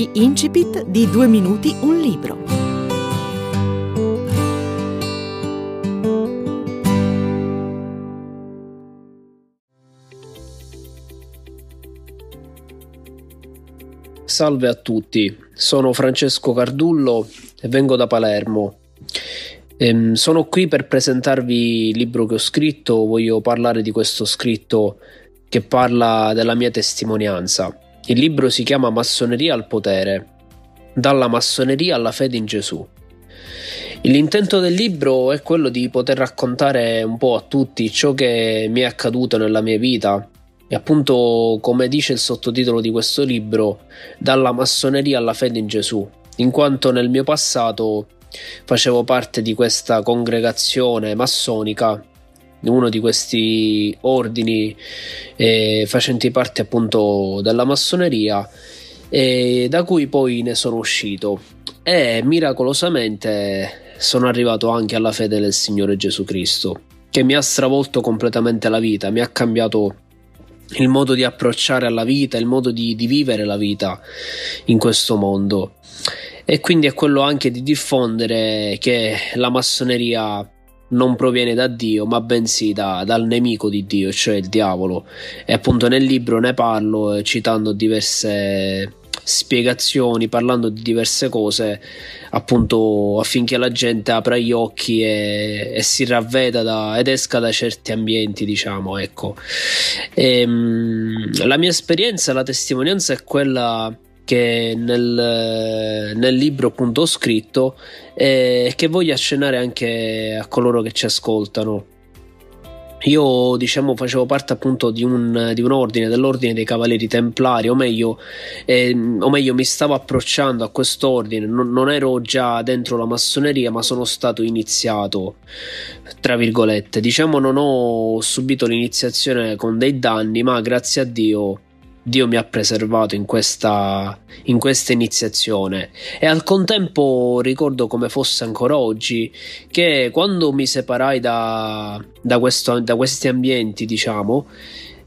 Gli incipit di Due minuti un libro. Salve a tutti, sono Francesco Cardullo e vengo da Palermo. Ehm, sono qui per presentarvi il libro che ho scritto, voglio parlare di questo scritto che parla della mia testimonianza. Il libro si chiama Massoneria al potere, dalla massoneria alla fede in Gesù. L'intento del libro è quello di poter raccontare un po' a tutti ciò che mi è accaduto nella mia vita e appunto, come dice il sottotitolo di questo libro, dalla massoneria alla fede in Gesù, in quanto nel mio passato facevo parte di questa congregazione massonica uno di questi ordini eh, facenti parte appunto della massoneria e da cui poi ne sono uscito. E miracolosamente sono arrivato anche alla fede del Signore Gesù Cristo che mi ha stravolto completamente la vita, mi ha cambiato il modo di approcciare alla vita, il modo di, di vivere la vita in questo mondo. E quindi è quello anche di diffondere che la massoneria non proviene da Dio, ma bensì da, dal nemico di Dio, cioè il diavolo. E appunto nel libro ne parlo eh, citando diverse spiegazioni, parlando di diverse cose, appunto affinché la gente apra gli occhi e, e si ravveda da, ed esca da certi ambienti, diciamo, ecco. E, ehm, la mia esperienza, la testimonianza è quella che nel, nel libro appunto ho scritto e che voglio accennare anche a coloro che ci ascoltano. Io diciamo facevo parte appunto di un, di un ordine, dell'ordine dei Cavalieri Templari, o meglio, eh, o meglio mi stavo approcciando a quest'ordine, non, non ero già dentro la massoneria, ma sono stato iniziato, tra virgolette. Diciamo non ho subito l'iniziazione con dei danni, ma grazie a Dio Dio mi ha preservato in questa, in questa iniziazione. E al contempo ricordo come fosse ancora oggi che quando mi separai da, da, questo, da questi ambienti, diciamo,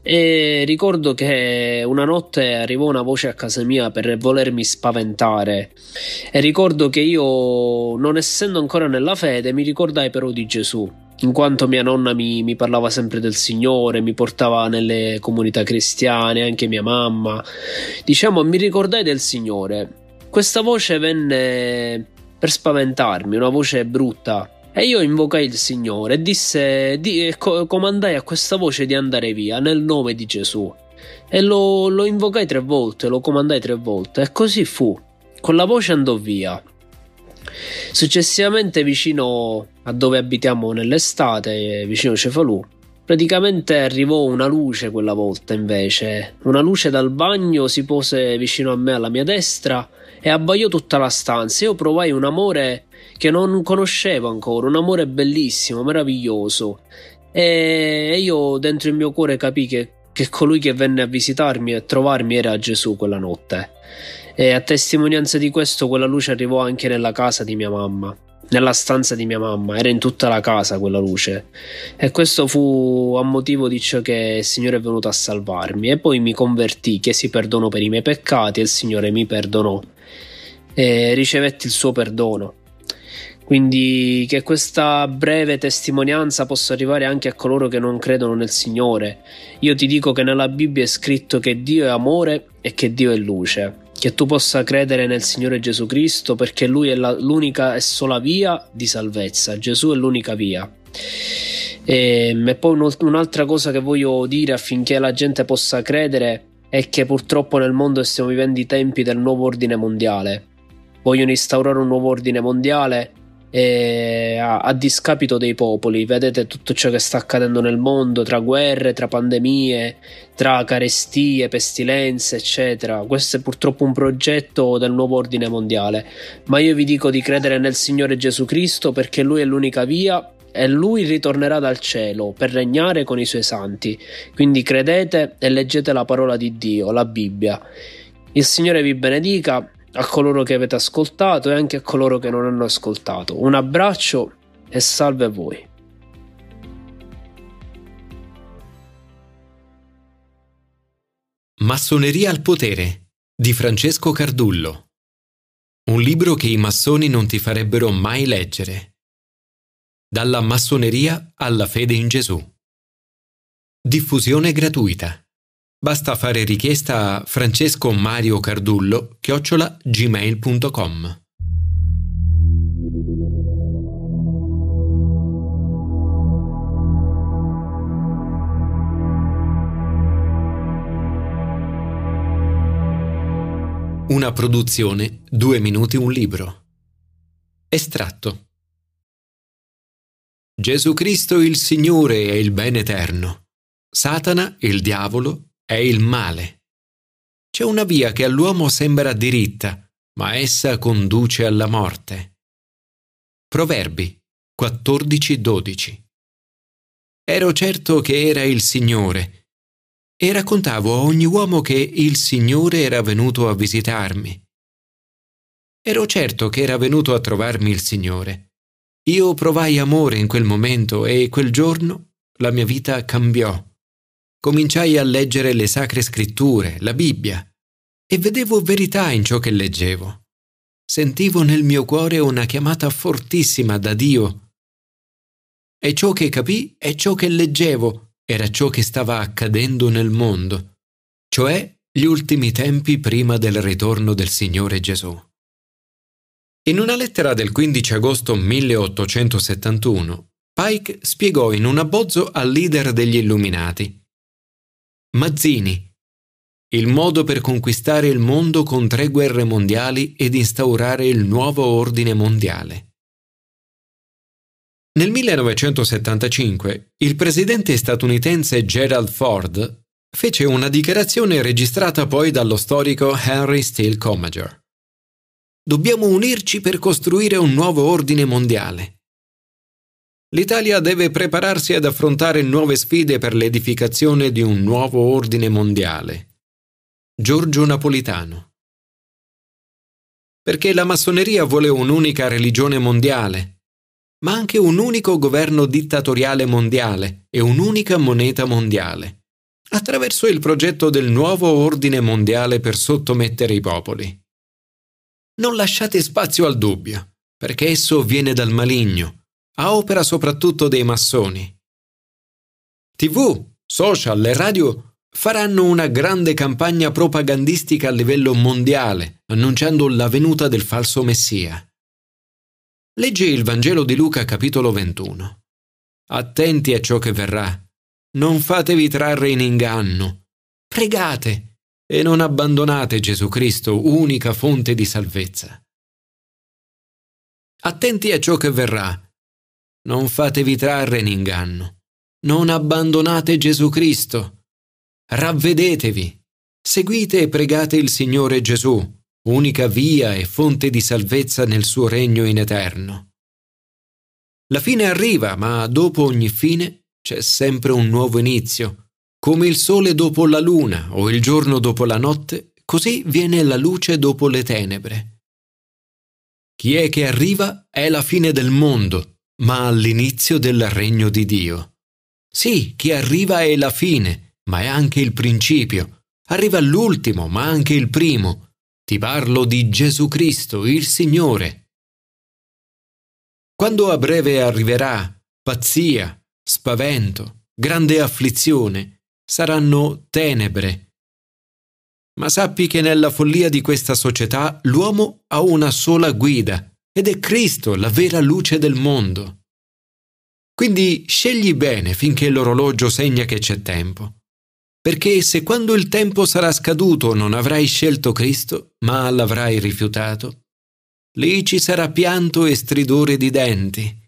e ricordo che una notte arrivò una voce a casa mia per volermi spaventare. E ricordo che io, non essendo ancora nella fede, mi ricordai però di Gesù in quanto mia nonna mi, mi, parlava sempre del Signore, mi portava nelle comunità cristiane, anche mia mamma. Diciamo, mi ricordai del Signore. Questa voce venne per spaventarmi, una voce brutta. E io invocai il Signore e disse, di, co- comandai a questa voce di andare via nel nome di Gesù. E lo, lo invocai tre volte, lo comandai tre volte, e così fu. Con la voce andò via. Successivamente, vicino a dove abitiamo nell'estate, vicino Cefalù, praticamente arrivò una luce quella volta invece. Una luce dal bagno si pose vicino a me alla mia destra e abbaiò tutta la stanza. Io provai un amore che non conoscevo ancora, un amore bellissimo, meraviglioso. E io dentro il mio cuore capì che, che colui che venne a visitarmi e a trovarmi era Gesù quella notte. E a testimonianza di questo, quella luce arrivò anche nella casa di mia mamma, nella stanza di mia mamma, era in tutta la casa quella luce. E questo fu a motivo di ciò che il Signore è venuto a salvarmi. E poi mi convertì, chiesi perdono per i miei peccati e il Signore mi perdonò. E ricevetti il suo perdono. Quindi che questa breve testimonianza possa arrivare anche a coloro che non credono nel Signore. Io ti dico che nella Bibbia è scritto che Dio è amore e che Dio è luce che tu possa credere nel Signore Gesù Cristo perché Lui è la, l'unica e sola via di salvezza, Gesù è l'unica via. E, ehm, e poi un'altra cosa che voglio dire affinché la gente possa credere è che purtroppo nel mondo stiamo vivendo i tempi del nuovo ordine mondiale. Vogliono instaurare un nuovo ordine mondiale e a, a, discapito dei popoli. Vedete tutto ciò che sta accadendo nel mondo, tra guerre, tra pandemie, tra carestie, pestilenze, eccetera. Questo è purtroppo un progetto del nuovo ordine mondiale. Ma io vi dico di credere nel Signore Gesù Cristo perché Lui è l'unica via e lui ritornerà dal cielo per regnare con i suoi santi. Quindi credete e leggete la parola di Dio, la Bibbia. Il Signore vi benedica a coloro che avete ascoltato e anche a coloro che non hanno ascoltato. Un abbraccio e salve a voi. Massoneria al potere di Francesco Cardullo. Un libro che i massoni non ti farebbero mai leggere. Dalla massoneria alla fede in Gesù. Diffusione gratuita. Basta fare richiesta a francesco mario cardullo chiocciola gmail.com. Una produzione Due minuti un libro. Estratto. Gesù Cristo il Signore è il bene eterno. Satana, il diavolo, è il male. C'è una via che all'uomo sembra diritta, ma essa conduce alla morte. Proverbi 14:12. Ero certo che era il Signore e raccontavo a ogni uomo che il Signore era venuto a visitarmi. Ero certo che era venuto a trovarmi il Signore. Io provai amore in quel momento e quel giorno la mia vita cambiò. Cominciai a leggere le sacre scritture, la Bibbia, e vedevo verità in ciò che leggevo. Sentivo nel mio cuore una chiamata fortissima da Dio. E ciò che capì è ciò che leggevo era ciò che stava accadendo nel mondo, cioè gli ultimi tempi prima del ritorno del Signore Gesù. In una lettera del 15 agosto 1871, Pike spiegò in un abbozzo al leader degli Illuminati. Mazzini, il modo per conquistare il mondo con tre guerre mondiali ed instaurare il nuovo ordine mondiale. Nel 1975 il presidente statunitense Gerald Ford fece una dichiarazione registrata poi dallo storico Henry Steele Commager. Dobbiamo unirci per costruire un nuovo ordine mondiale. L'Italia deve prepararsi ad affrontare nuove sfide per l'edificazione di un nuovo ordine mondiale. Giorgio Napolitano. Perché la massoneria vuole un'unica religione mondiale, ma anche un unico governo dittatoriale mondiale e un'unica moneta mondiale, attraverso il progetto del nuovo ordine mondiale per sottomettere i popoli. Non lasciate spazio al dubbio, perché esso viene dal maligno, a opera soprattutto dei massoni. TV, social e radio faranno una grande campagna propagandistica a livello mondiale, annunciando la venuta del falso messia. Leggi il Vangelo di Luca capitolo 21. Attenti a ciò che verrà. Non fatevi trarre in inganno. Pregate e non abbandonate Gesù Cristo, unica fonte di salvezza. Attenti a ciò che verrà. Non fatevi trarre in inganno. Non abbandonate Gesù Cristo. Ravvedetevi. Seguite e pregate il Signore Gesù, unica via e fonte di salvezza nel suo regno in eterno. La fine arriva, ma dopo ogni fine c'è sempre un nuovo inizio. Come il sole dopo la luna o il giorno dopo la notte, così viene la luce dopo le tenebre. Chi è che arriva è la fine del mondo, ma all'inizio del regno di Dio. Sì, chi arriva è la fine, ma è anche il principio. Arriva l'ultimo, ma anche il primo. Ti parlo di Gesù Cristo, il Signore. Quando a breve arriverà pazzia, spavento, grande afflizione, saranno tenebre. Ma sappi che nella follia di questa società l'uomo ha una sola guida ed è Cristo, la vera luce del mondo. Quindi scegli bene finché l'orologio segna che c'è tempo perché se quando il tempo sarà scaduto non avrai scelto Cristo, ma l'avrai rifiutato, lì ci sarà pianto e stridore di denti,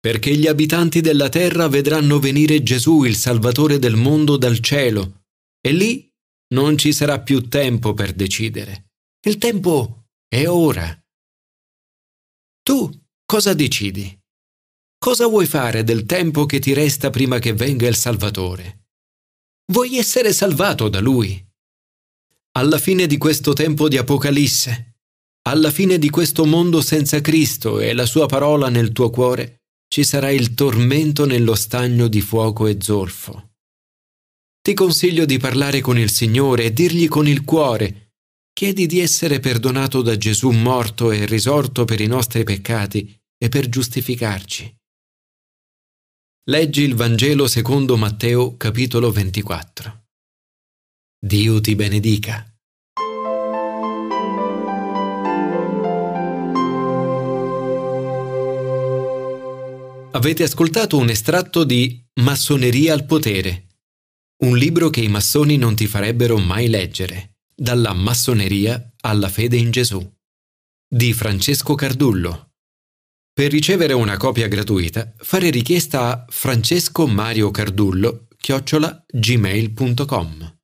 perché gli abitanti della terra vedranno venire Gesù, il Salvatore del mondo, dal cielo, e lì non ci sarà più tempo per decidere. Il tempo è ora. Tu cosa decidi? Cosa vuoi fare del tempo che ti resta prima che venga il Salvatore? Vuoi essere salvato da Lui? Alla fine di questo tempo di Apocalisse, alla fine di questo mondo senza Cristo e la sua parola nel tuo cuore, ci sarà il tormento nello stagno di fuoco e zolfo. Ti consiglio di parlare con il Signore e dirgli con il cuore, Chiedi di essere perdonato da Gesù morto e risorto per i nostri peccati e per giustificarci. Leggi il Vangelo secondo Matteo capitolo 24. Dio ti benedica. Avete ascoltato un estratto di Massoneria al potere, un libro che i massoni non ti farebbero mai leggere, dalla massoneria alla fede in Gesù, di Francesco Cardullo. Per ricevere una copia gratuita, fare richiesta a francesco chiocciola gmail.com.